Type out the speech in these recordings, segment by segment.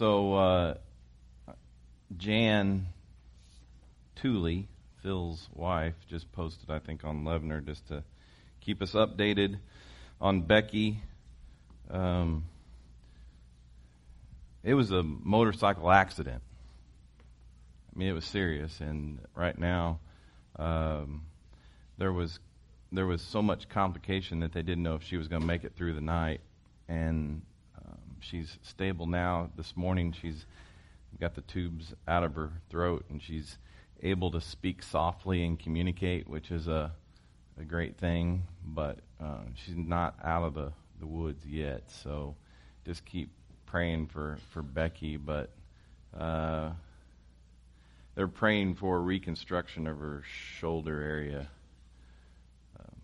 So, uh, Jan Tooley, Phil's wife, just posted, I think, on Levner just to keep us updated on Becky. Um, it was a motorcycle accident. I mean, it was serious, and right now, um, there was there was so much complication that they didn't know if she was going to make it through the night, and she's stable now. This morning, she's got the tubes out of her throat, and she's able to speak softly and communicate, which is a, a great thing. But uh, she's not out of the, the woods yet. So just keep praying for, for Becky. But uh, they're praying for reconstruction of her shoulder area. Um,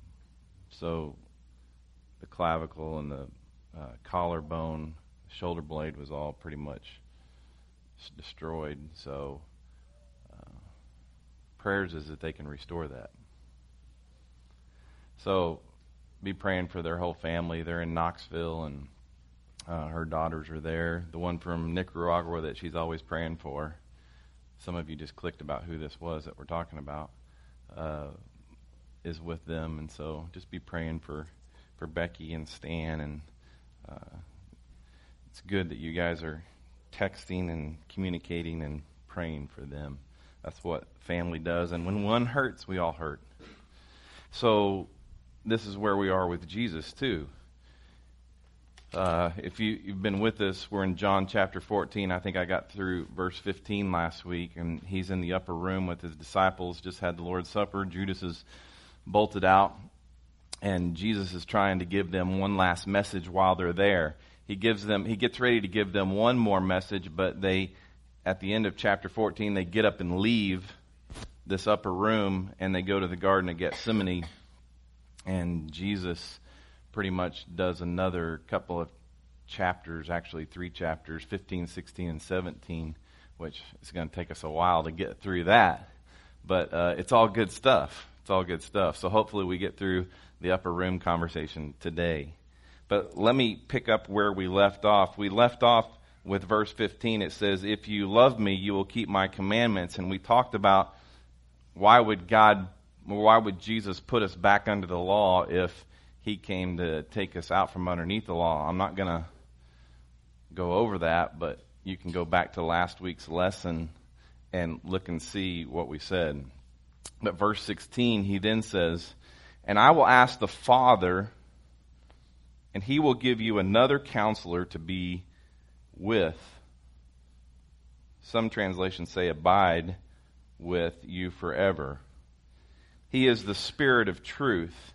so the clavicle and the uh, collarbone shoulder blade was all pretty much destroyed. So, uh, prayers is that they can restore that. So, be praying for their whole family. They're in Knoxville, and uh, her daughters are there. The one from Nicaragua that she's always praying for. Some of you just clicked about who this was that we're talking about. Uh, is with them, and so just be praying for for Becky and Stan and uh, it's good that you guys are texting and communicating and praying for them. That's what family does. And when one hurts, we all hurt. So this is where we are with Jesus, too. Uh, if you, have been with us, we're in John chapter 14. I think I got through verse 15 last week, and he's in the upper room with his disciples, just had the Lord's Supper. Judas is bolted out, and Jesus is trying to give them one last message while they're there he gives them he gets ready to give them one more message but they at the end of chapter 14 they get up and leave this upper room and they go to the garden of gethsemane. And jesus pretty much does another couple of chapters actually three chapters 15 16 and 17 which is going to take us a while to get through that. But uh, it's all good stuff. It's all good stuff. So hopefully we get through the upper room conversation today but let me pick up where we left off. We left off with verse 15. It says, If you love me, you will keep my commandments. And we talked about why would God, why would Jesus put us back under the law if he came to take us out from underneath the law? I'm not going to go over that, but you can go back to last week's lesson and look and see what we said. But verse 16, he then says, And I will ask the Father and he will give you another counselor to be with. Some translations say abide with you forever. He is the Spirit of truth.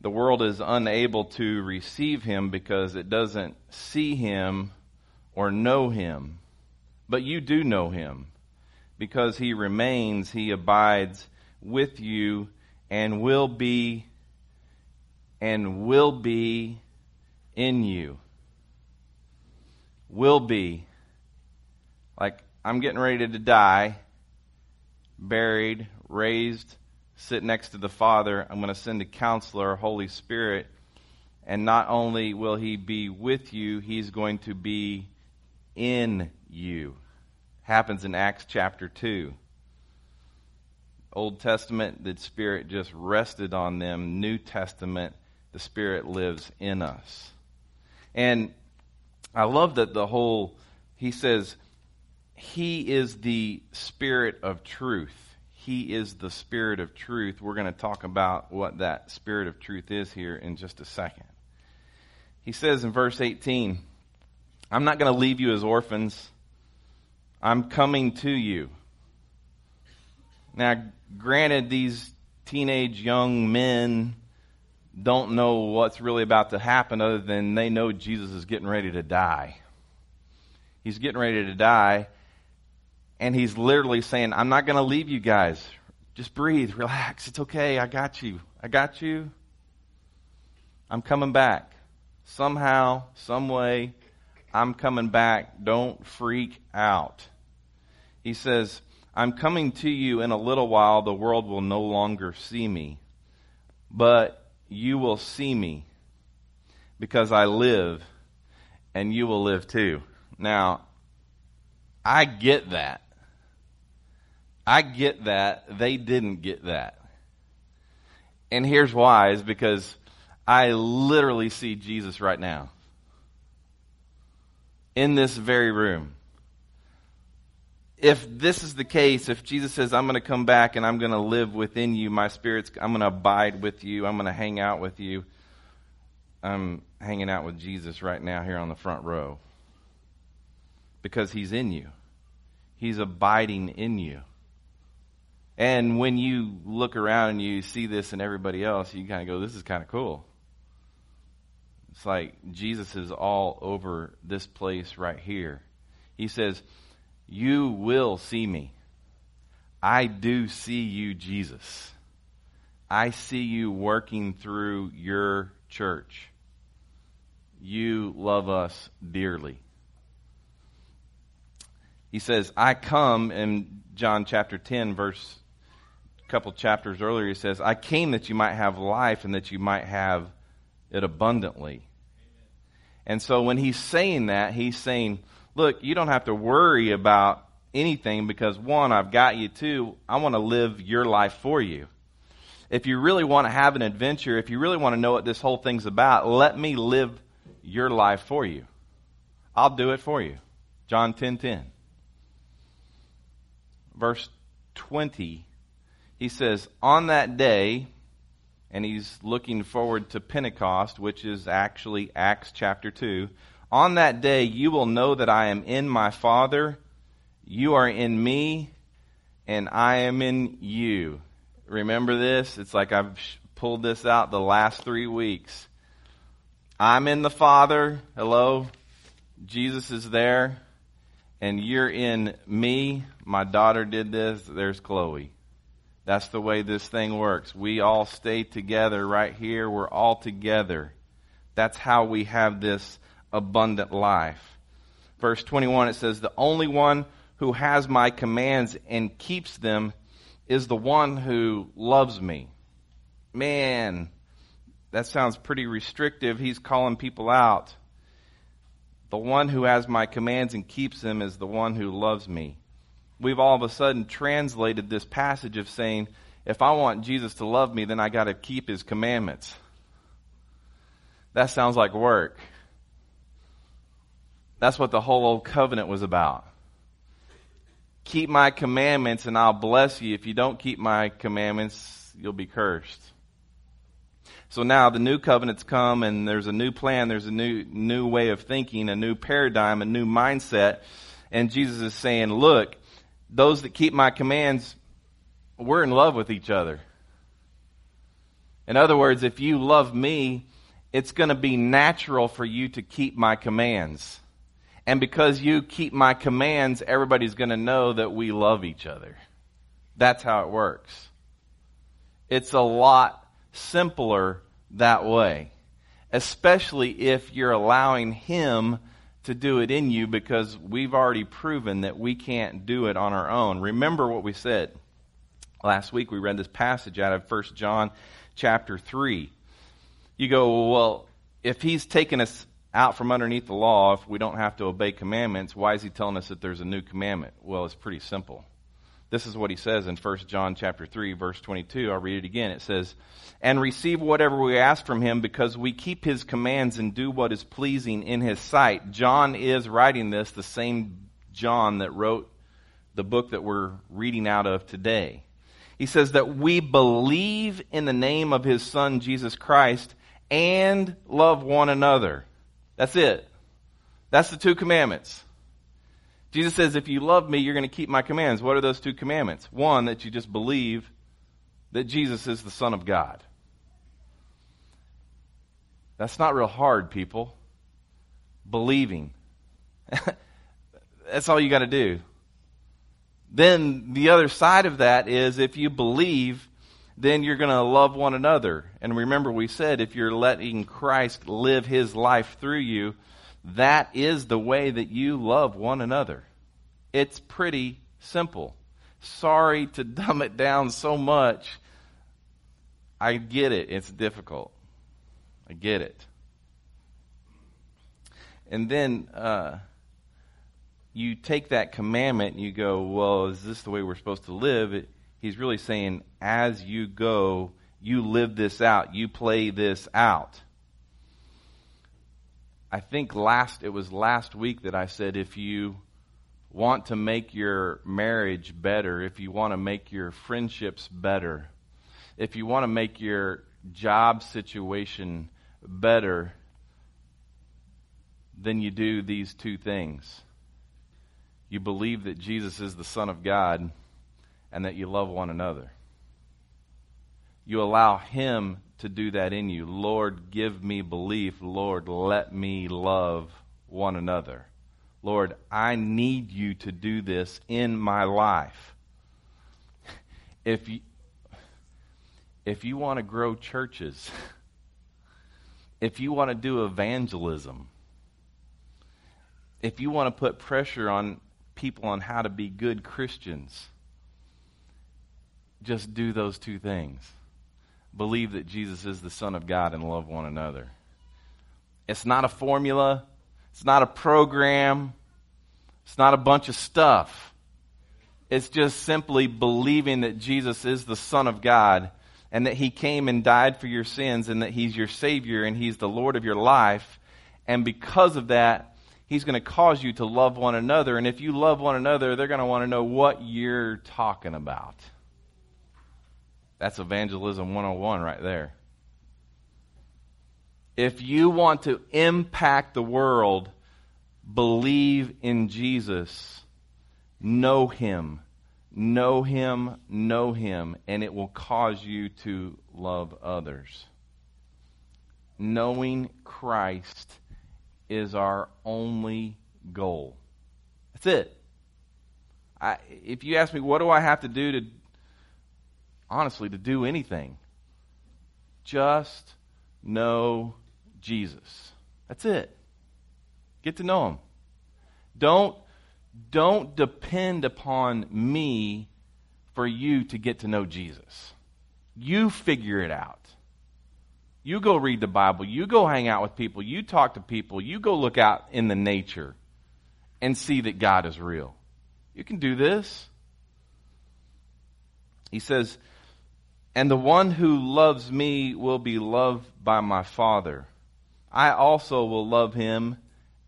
The world is unable to receive him because it doesn't see him or know him. But you do know him. Because he remains, he abides with you and will be and will be in you will be like I'm getting ready to die, buried, raised, sit next to the Father. I'm going to send a counselor, Holy Spirit. And not only will he be with you, he's going to be in you. Happens in Acts chapter 2. Old Testament, the Spirit just rested on them. New Testament, the Spirit lives in us. And I love that the whole, he says, He is the Spirit of truth. He is the Spirit of truth. We're going to talk about what that Spirit of truth is here in just a second. He says in verse 18, I'm not going to leave you as orphans. I'm coming to you. Now, granted, these teenage young men don't know what's really about to happen other than they know Jesus is getting ready to die. He's getting ready to die, and he's literally saying, I'm not going to leave you guys. Just breathe, relax. It's okay. I got you. I got you. I'm coming back. Somehow, some way, I'm coming back. Don't freak out. He says, I'm coming to you in a little while. The world will no longer see me. But you will see me because I live and you will live too. Now, I get that. I get that. They didn't get that. And here's why is because I literally see Jesus right now. In this very room. If this is the case, if Jesus says, I'm going to come back and I'm going to live within you, my spirit's, I'm going to abide with you, I'm going to hang out with you, I'm hanging out with Jesus right now here on the front row. Because he's in you, he's abiding in you. And when you look around and you see this and everybody else, you kind of go, this is kind of cool. It's like Jesus is all over this place right here. He says, You will see me. I do see you, Jesus. I see you working through your church. You love us dearly. He says, I come in John chapter 10, verse a couple chapters earlier, he says, I came that you might have life and that you might have it abundantly. And so when he's saying that, he's saying, look, you don't have to worry about anything because one, I've got you. Two, I want to live your life for you. If you really want to have an adventure, if you really want to know what this whole thing's about, let me live your life for you. I'll do it for you. John 10:10. 10, 10. Verse 20 he says, On that day, and he's looking forward to Pentecost, which is actually Acts chapter 2. On that day, you will know that I am in my Father, you are in me, and I am in you. Remember this? It's like I've pulled this out the last three weeks. I'm in the Father. Hello? Jesus is there. And you're in me. My daughter did this. There's Chloe. That's the way this thing works. We all stay together right here. We're all together. That's how we have this abundant life. Verse 21, it says, The only one who has my commands and keeps them is the one who loves me. Man, that sounds pretty restrictive. He's calling people out. The one who has my commands and keeps them is the one who loves me we've all of a sudden translated this passage of saying, if I want Jesus to love me, then I got to keep his commandments. That sounds like work. That's what the whole old covenant was about. Keep my commandments and I'll bless you. If you don't keep my commandments, you'll be cursed. So now the new covenant's come and there's a new plan, there's a new new way of thinking, a new paradigm, a new mindset. And Jesus is saying, look, those that keep my commands, we're in love with each other. In other words, if you love me, it's going to be natural for you to keep my commands. And because you keep my commands, everybody's going to know that we love each other. That's how it works. It's a lot simpler that way, especially if you're allowing Him to do it in you because we've already proven that we can't do it on our own. Remember what we said. Last week we read this passage out of 1 John chapter 3. You go, well, if he's taken us out from underneath the law, if we don't have to obey commandments, why is he telling us that there's a new commandment? Well, it's pretty simple. This is what he says in 1 John chapter 3 verse 22. I'll read it again. It says, "And receive whatever we ask from him because we keep his commands and do what is pleasing in his sight." John is writing this, the same John that wrote the book that we're reading out of today. He says that we believe in the name of his son Jesus Christ and love one another. That's it. That's the two commandments. Jesus says, if you love me, you're going to keep my commands. What are those two commandments? One, that you just believe that Jesus is the Son of God. That's not real hard, people. Believing. That's all you got to do. Then the other side of that is if you believe, then you're going to love one another. And remember, we said if you're letting Christ live his life through you, that is the way that you love one another. It's pretty simple. Sorry to dumb it down so much. I get it. It's difficult. I get it. And then uh, you take that commandment and you go, well, is this the way we're supposed to live? It, he's really saying, as you go, you live this out, you play this out. I think last it was last week that I said if you want to make your marriage better, if you want to make your friendships better, if you want to make your job situation better, then you do these two things. You believe that Jesus is the Son of God and that you love one another. You allow Him to do that in you. Lord, give me belief. Lord, let me love one another. Lord, I need you to do this in my life. If you, if you want to grow churches, if you want to do evangelism, if you want to put pressure on people on how to be good Christians, just do those two things. Believe that Jesus is the Son of God and love one another. It's not a formula, it's not a program, it's not a bunch of stuff. It's just simply believing that Jesus is the Son of God and that He came and died for your sins and that He's your Savior and He's the Lord of your life. And because of that, He's going to cause you to love one another. And if you love one another, they're going to want to know what you're talking about. That's evangelism 101 right there. If you want to impact the world, believe in Jesus, know Him, know Him, know Him, and it will cause you to love others. Knowing Christ is our only goal. That's it. I, if you ask me, what do I have to do to, honestly, to do anything? Just know Jesus. That's it. Get to know him. Don't, don't depend upon me for you to get to know Jesus. You figure it out. You go read the Bible. You go hang out with people. You talk to people. You go look out in the nature and see that God is real. You can do this. He says, And the one who loves me will be loved by my Father. I also will love him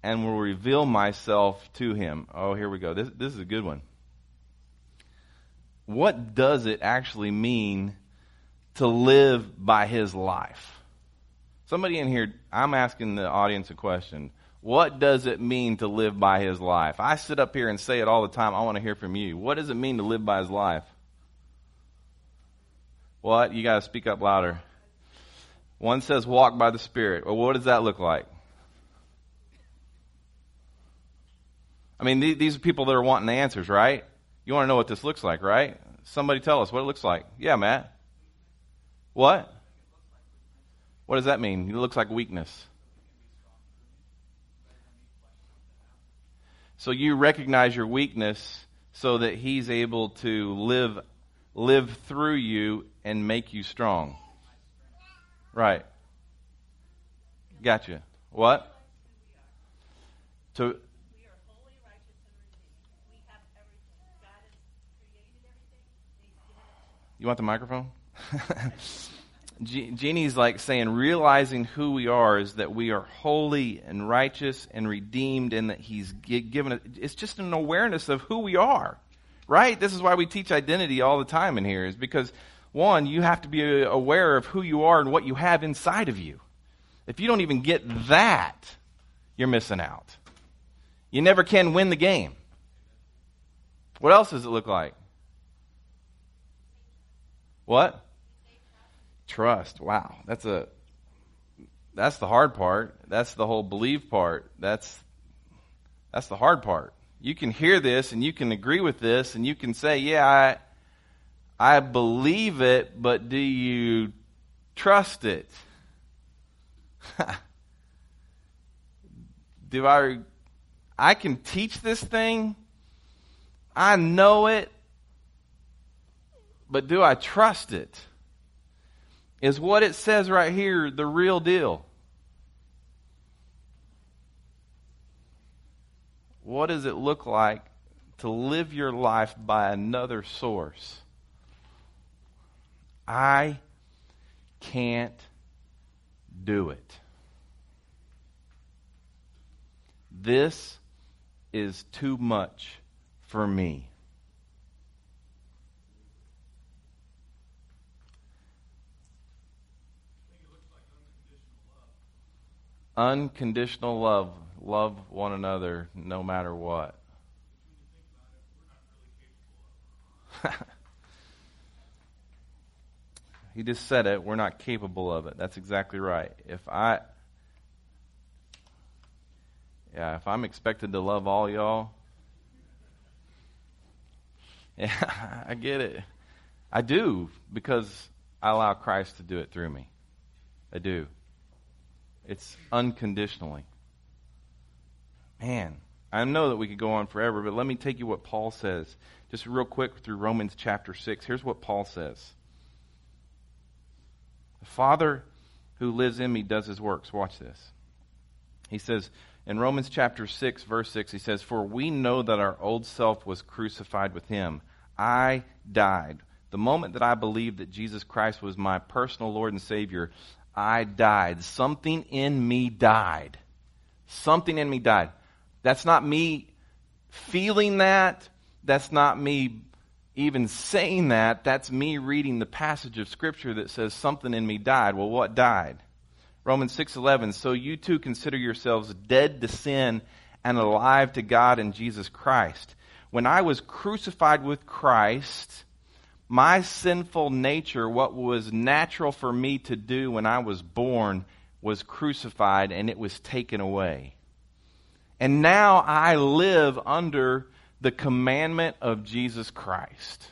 and will reveal myself to him. Oh, here we go. This, this is a good one. What does it actually mean to live by his life? Somebody in here, I'm asking the audience a question. What does it mean to live by his life? I sit up here and say it all the time. I want to hear from you. What does it mean to live by his life? What? You got to speak up louder. One says walk by the Spirit. Well, what does that look like? I mean, these are people that are wanting the answers, right? You want to know what this looks like, right? Somebody tell us what it looks like. Yeah, Matt. What? What does that mean? It looks like weakness. So you recognize your weakness so that he's able to live live through you and make you strong. Right. Gotcha. What? To You want the microphone? Jeannie's like saying, realizing who we are is that we are holy and righteous and redeemed, and that He's given it. It's just an awareness of who we are, right? This is why we teach identity all the time in here, is because, one, you have to be aware of who you are and what you have inside of you. If you don't even get that, you're missing out. You never can win the game. What else does it look like? What? Trust. Wow. That's a that's the hard part. That's the whole believe part. That's that's the hard part. You can hear this and you can agree with this and you can say, "Yeah, I I believe it, but do you trust it?" do I I can teach this thing? I know it, but do I trust it? Is what it says right here the real deal? What does it look like to live your life by another source? I can't do it. This is too much for me. Unconditional love. Love one another no matter what. he just said it. We're not capable of it. That's exactly right. If I, yeah, if I'm expected to love all y'all, yeah, I get it. I do because I allow Christ to do it through me. I do. It's unconditionally. Man, I know that we could go on forever, but let me take you what Paul says. Just real quick through Romans chapter 6. Here's what Paul says The Father who lives in me does his works. Watch this. He says in Romans chapter 6, verse 6, he says, For we know that our old self was crucified with him. I died. The moment that I believed that Jesus Christ was my personal Lord and Savior, I died. Something in me died. Something in me died. That's not me feeling that. That's not me even saying that. That's me reading the passage of Scripture that says something in me died. Well, what died? Romans 6:11 So you too consider yourselves dead to sin and alive to God in Jesus Christ. When I was crucified with Christ, my sinful nature, what was natural for me to do when I was born, was crucified and it was taken away. And now I live under the commandment of Jesus Christ.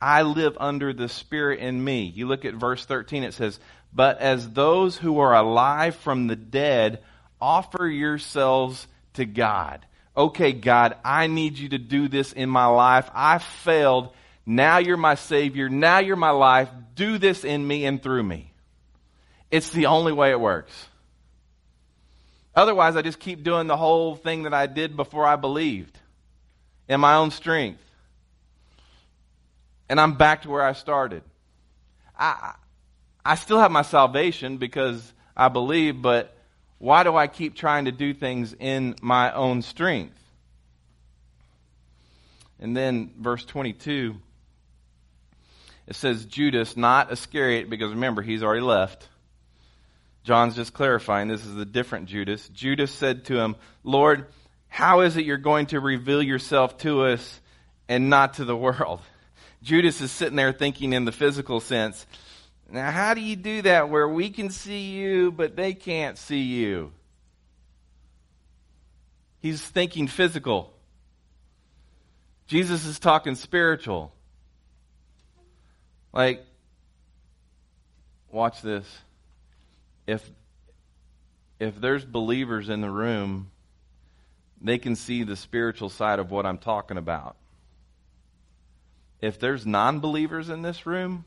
I live under the Spirit in me. You look at verse 13, it says, But as those who are alive from the dead, offer yourselves to God. Okay, God, I need you to do this in my life. I failed. Now you're my Savior. Now you're my life. Do this in me and through me. It's the only way it works. Otherwise, I just keep doing the whole thing that I did before I believed in my own strength. And I'm back to where I started. I, I still have my salvation because I believe, but why do I keep trying to do things in my own strength? And then verse 22, it says Judas, not Iscariot, because remember, he's already left. John's just clarifying this is a different Judas. Judas said to him, Lord, how is it you're going to reveal yourself to us and not to the world? Judas is sitting there thinking in the physical sense. Now, how do you do that where we can see you, but they can't see you? He's thinking physical. Jesus is talking spiritual. Like, watch this. If if there's believers in the room they can see the spiritual side of what I'm talking about. If there's non believers in this room,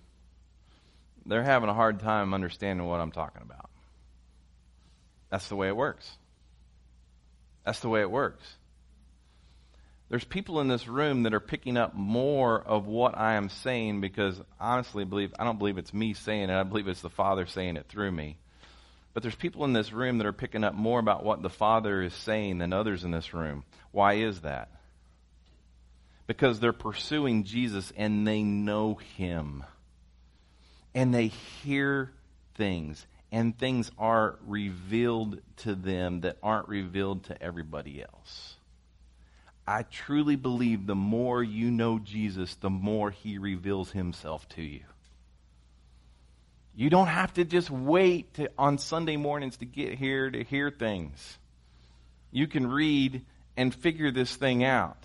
they're having a hard time understanding what I'm talking about. That's the way it works. That's the way it works. There's people in this room that are picking up more of what I am saying because honestly believe I don't believe it's me saying it, I believe it's the Father saying it through me. But there's people in this room that are picking up more about what the Father is saying than others in this room. Why is that? Because they're pursuing Jesus and they know Him. And they hear things. And things are revealed to them that aren't revealed to everybody else. I truly believe the more you know Jesus, the more He reveals Himself to you. You don't have to just wait to, on Sunday mornings to get here to hear things. You can read and figure this thing out.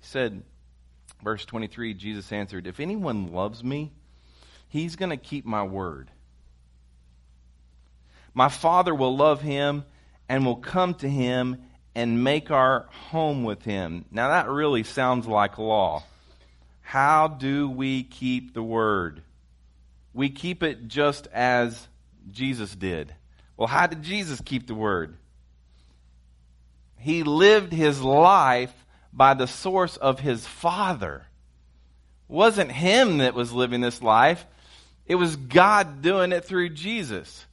He said, verse 23, Jesus answered, If anyone loves me, he's going to keep my word. My Father will love him and will come to him and make our home with him. Now that really sounds like law. How do we keep the word? We keep it just as Jesus did. Well, how did Jesus keep the word? He lived his life by the source of his Father. It wasn't him that was living this life. It was God doing it through Jesus.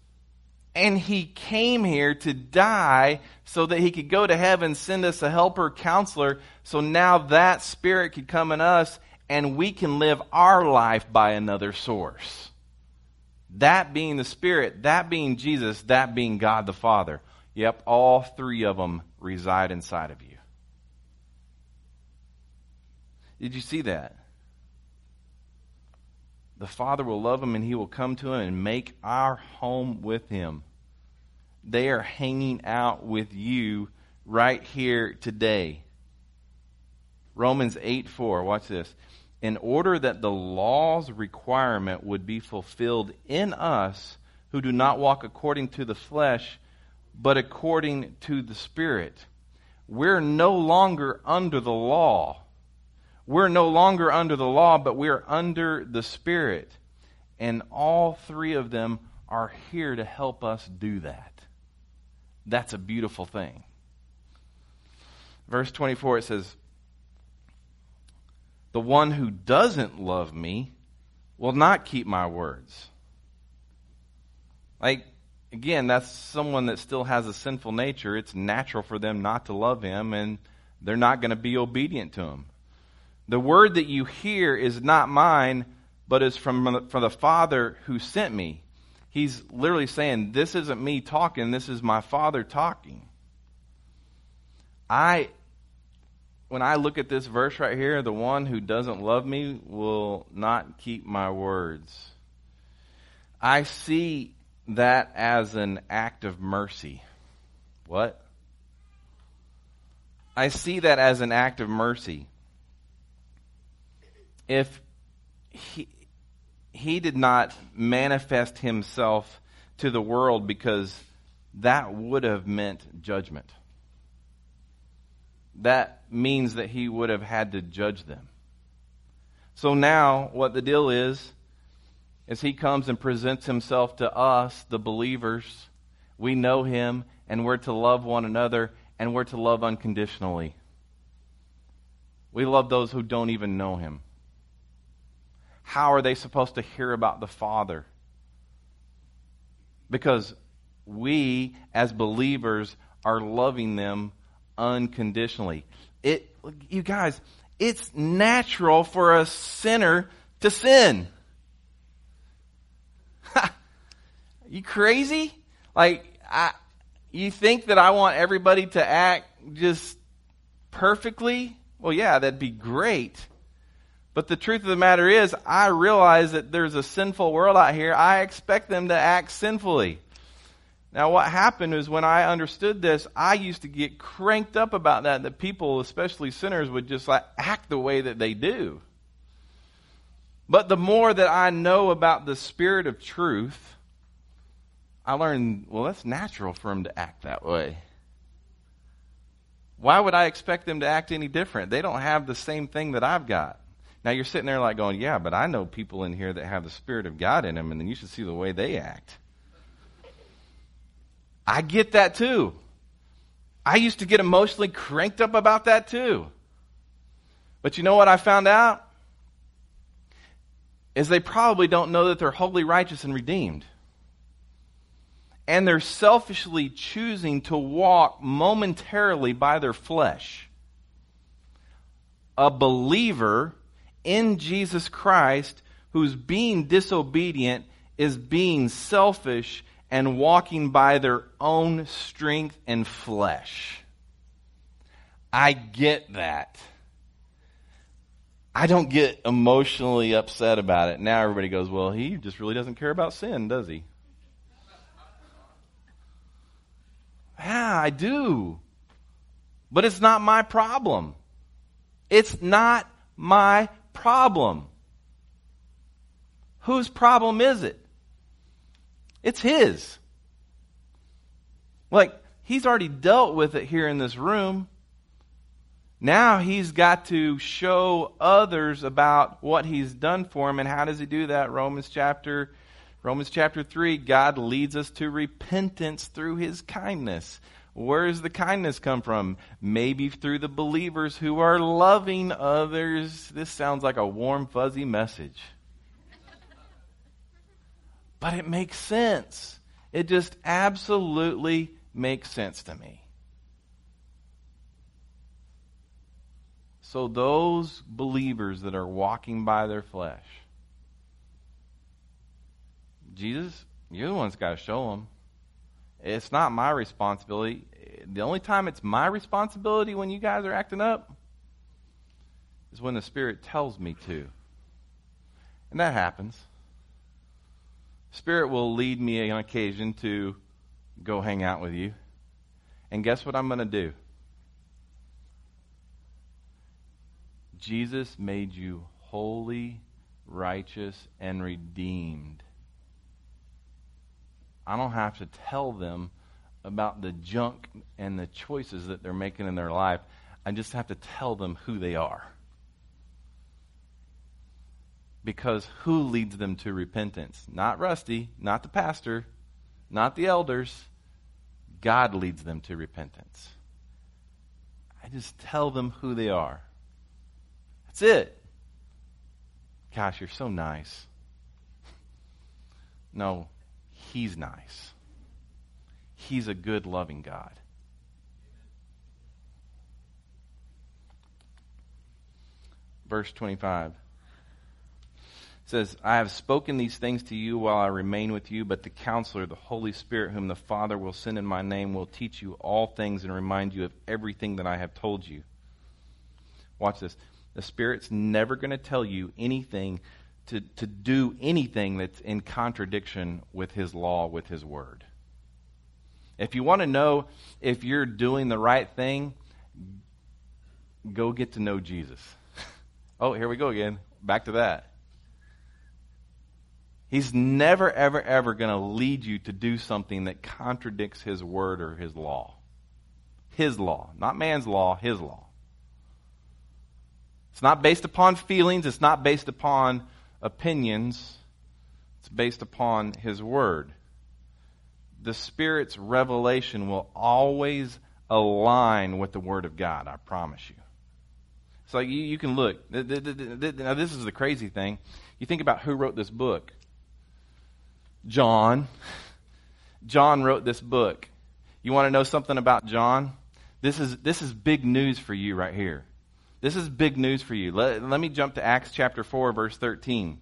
And he came here to die so that he could go to heaven, send us a helper, counselor, so now that spirit could come in us and we can live our life by another source. That being the Spirit, that being Jesus, that being God the Father. Yep, all three of them reside inside of you. Did you see that? The Father will love him and he will come to him and make our home with him. They are hanging out with you right here today. Romans 8 4. Watch this in order that the law's requirement would be fulfilled in us who do not walk according to the flesh, but according to the Spirit. We're no longer under the law. We're no longer under the law, but we're under the Spirit. And all three of them are here to help us do that. That's a beautiful thing. Verse 24, it says, the one who doesn't love me will not keep my words. Like, again, that's someone that still has a sinful nature. It's natural for them not to love him, and they're not going to be obedient to him. The word that you hear is not mine, but is from, from the Father who sent me. He's literally saying, This isn't me talking, this is my Father talking. I when I look at this verse right here, the one who doesn't love me will not keep my words. I see that as an act of mercy. What? I see that as an act of mercy. If he, he did not manifest himself to the world because that would have meant judgment that means that he would have had to judge them. So now, what the deal is, is he comes and presents himself to us, the believers. We know him, and we're to love one another, and we're to love unconditionally. We love those who don't even know him. How are they supposed to hear about the Father? Because we, as believers, are loving them unconditionally. It, you guys, it's natural for a sinner to sin. you crazy? Like, I, you think that I want everybody to act just perfectly? Well, yeah, that'd be great. But the truth of the matter is, I realize that there's a sinful world out here. I expect them to act sinfully. Now, what happened is when I understood this, I used to get cranked up about that, that people, especially sinners, would just like act the way that they do. But the more that I know about the spirit of truth, I learned, well, that's natural for them to act that way. Why would I expect them to act any different? They don't have the same thing that I've got. Now you're sitting there like going, yeah, but I know people in here that have the Spirit of God in them, and then you should see the way they act. I get that too. I used to get emotionally cranked up about that too. But you know what I found out? Is they probably don't know that they're wholly righteous, and redeemed. And they're selfishly choosing to walk momentarily by their flesh. A believer in Jesus Christ who's being disobedient is being selfish and walking by their own strength and flesh. I get that. I don't get emotionally upset about it. Now everybody goes, well, he just really doesn't care about sin, does he? Yeah, I do. But it's not my problem. It's not my problem. Whose problem is it? It's his. Like, he's already dealt with it here in this room. Now he's got to show others about what he's done for him. And how does he do that? Romans chapter Romans chapter 3, God leads us to repentance through his kindness. Where does the kindness come from? Maybe through the believers who are loving others. This sounds like a warm, fuzzy message. But it makes sense. It just absolutely makes sense to me. So, those believers that are walking by their flesh, Jesus, you're the one's got to show them. It's not my responsibility. The only time it's my responsibility when you guys are acting up is when the Spirit tells me to. And that happens. Spirit will lead me on occasion to go hang out with you. And guess what I'm going to do? Jesus made you holy, righteous, and redeemed. I don't have to tell them about the junk and the choices that they're making in their life. I just have to tell them who they are. Because who leads them to repentance? Not Rusty, not the pastor, not the elders. God leads them to repentance. I just tell them who they are. That's it. Gosh, you're so nice. No, He's nice. He's a good, loving God. Verse 25 says, I have spoken these things to you while I remain with you, but the counselor, the Holy Spirit, whom the Father will send in my name, will teach you all things and remind you of everything that I have told you. Watch this. The Spirit's never going to tell you anything to, to do anything that's in contradiction with His law, with His word. If you want to know if you're doing the right thing, go get to know Jesus. oh, here we go again. Back to that. He's never, ever, ever going to lead you to do something that contradicts His word or His law. His law, not man's law, His law. It's not based upon feelings, it's not based upon opinions, it's based upon His Word. The Spirit's revelation will always align with the Word of God, I promise you. So you, you can look. Now, this is the crazy thing. You think about who wrote this book John. John wrote this book. You want to know something about John? This is, this is big news for you right here. This is big news for you. Let, let me jump to Acts chapter 4, verse 13.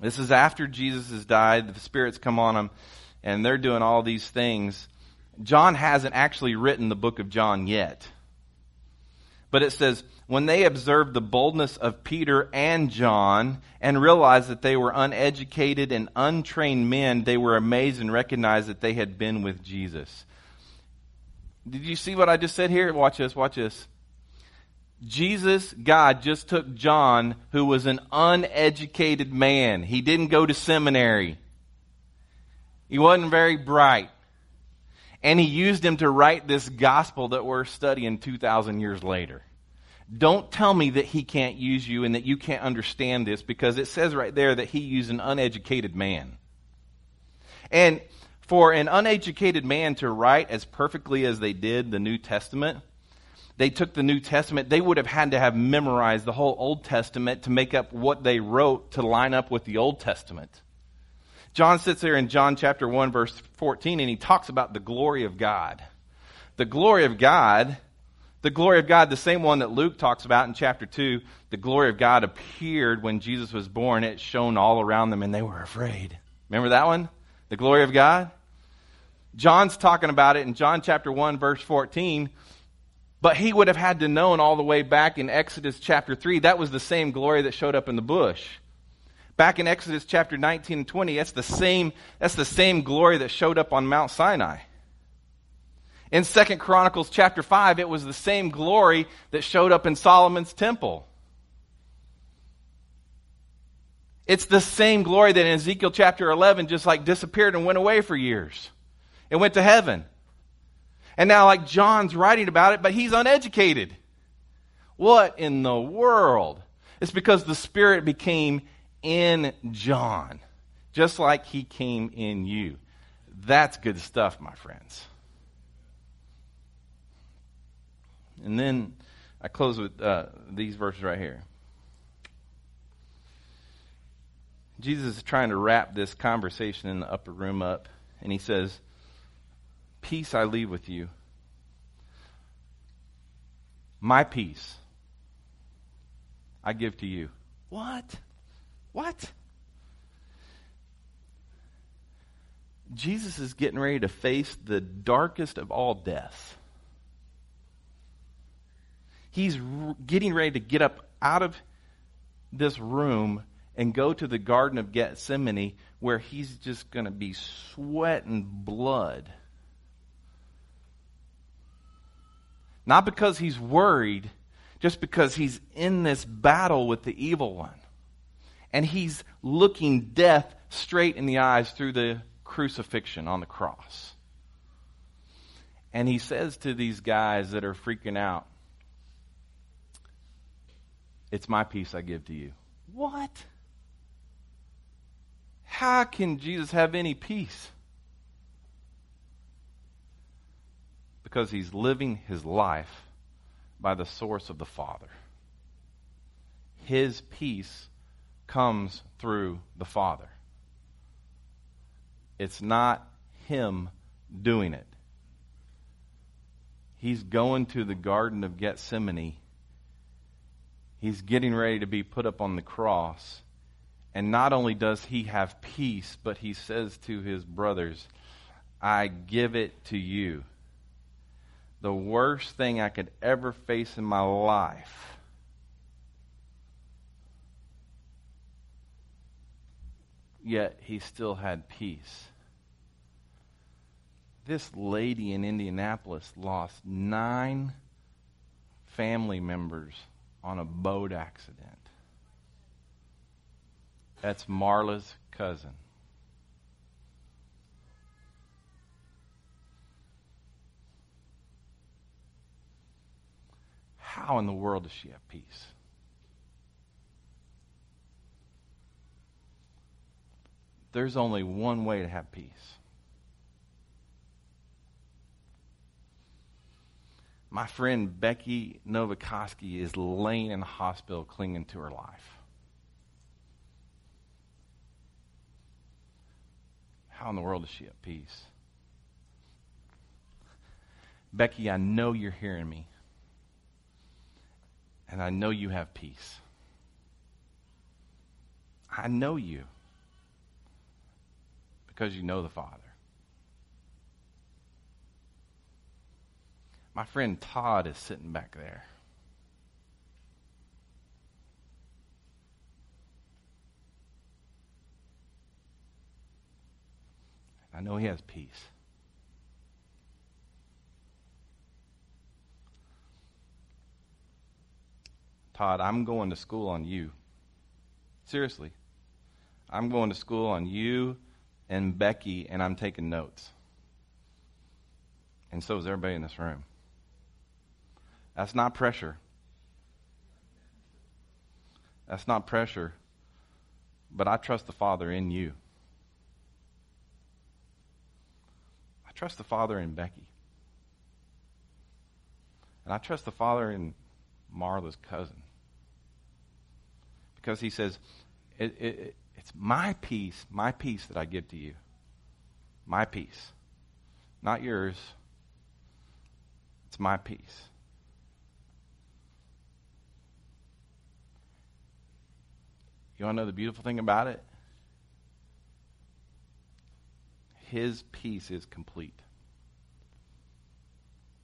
This is after Jesus has died, the Spirit's come on him, and they're doing all these things. John hasn't actually written the book of John yet. But it says, when they observed the boldness of Peter and John and realized that they were uneducated and untrained men, they were amazed and recognized that they had been with Jesus. Did you see what I just said here? Watch this, watch this. Jesus, God, just took John, who was an uneducated man. He didn't go to seminary. He wasn't very bright. And he used him to write this gospel that we're studying 2,000 years later. Don't tell me that he can't use you and that you can't understand this because it says right there that he used an uneducated man. And for an uneducated man to write as perfectly as they did the New Testament, they took the New Testament, they would have had to have memorized the whole Old Testament to make up what they wrote to line up with the Old Testament. John sits there in John chapter 1, verse 14, and he talks about the glory of God. The glory of God, the glory of God, the same one that Luke talks about in chapter 2, the glory of God appeared when Jesus was born. It shone all around them, and they were afraid. Remember that one? The glory of God? John's talking about it in John chapter 1, verse 14 but he would have had to known all the way back in Exodus chapter 3, that was the same glory that showed up in the bush. Back in Exodus chapter 19 and 20, that's the same, that's the same glory that showed up on Mount Sinai. In Second Chronicles chapter 5, it was the same glory that showed up in Solomon's temple. It's the same glory that in Ezekiel chapter 11 just like disappeared and went away for years. It went to heaven. And now, like John's writing about it, but he's uneducated. What in the world? It's because the Spirit became in John, just like he came in you. That's good stuff, my friends. And then I close with uh, these verses right here. Jesus is trying to wrap this conversation in the upper room up, and he says, Peace I leave with you. My peace I give to you. What? What? Jesus is getting ready to face the darkest of all deaths. He's getting ready to get up out of this room and go to the Garden of Gethsemane where he's just going to be sweating blood. Not because he's worried, just because he's in this battle with the evil one. And he's looking death straight in the eyes through the crucifixion on the cross. And he says to these guys that are freaking out, It's my peace I give to you. What? How can Jesus have any peace? Because he's living his life by the source of the Father. His peace comes through the Father. It's not him doing it. He's going to the Garden of Gethsemane. He's getting ready to be put up on the cross. And not only does he have peace, but he says to his brothers, I give it to you. The worst thing I could ever face in my life. Yet he still had peace this lady in Indianapolis lost nine family members on a boat accident. That's Marla's cousin. How in the world does she have peace? There's only one way to have peace My friend Becky Novakoski is laying in the hospital clinging to her life. How in the world is she at peace? Becky, I know you're hearing me. And I know you have peace. I know you because you know the Father. My friend Todd is sitting back there. I know he has peace. Todd, I'm going to school on you. Seriously. I'm going to school on you and Becky, and I'm taking notes. And so is everybody in this room. That's not pressure. That's not pressure. But I trust the Father in you. I trust the Father in Becky. And I trust the Father in Marla's cousin. Because he says, it, it, it's my peace, my peace that I give to you. My peace. Not yours. It's my peace. You want to know the beautiful thing about it? His peace is complete.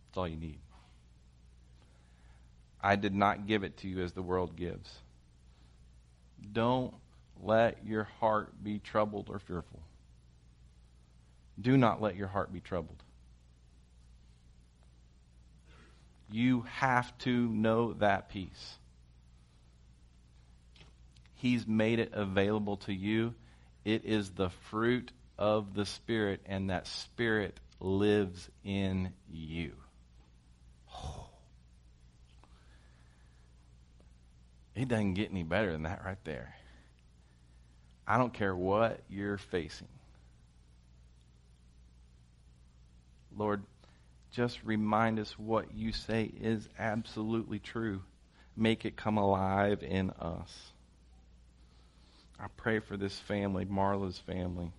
That's all you need. I did not give it to you as the world gives. Don't let your heart be troubled or fearful. Do not let your heart be troubled. You have to know that peace. He's made it available to you. It is the fruit of the Spirit, and that Spirit lives in you. It doesn't get any better than that right there. I don't care what you're facing. Lord, just remind us what you say is absolutely true. Make it come alive in us. I pray for this family, Marla's family.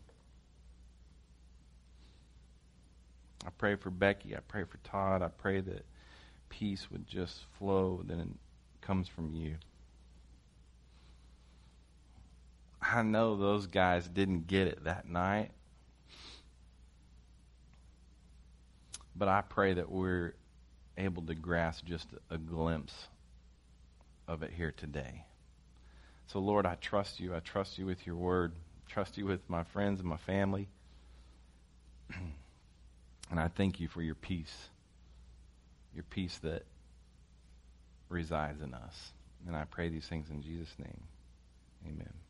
I pray for Becky. I pray for Todd. I pray that peace would just flow that it comes from you. I know those guys didn't get it that night. But I pray that we're able to grasp just a glimpse of it here today. So, Lord, I trust you. I trust you with your word. I trust you with my friends and my family. and I thank you for your peace, your peace that resides in us. And I pray these things in Jesus' name. Amen.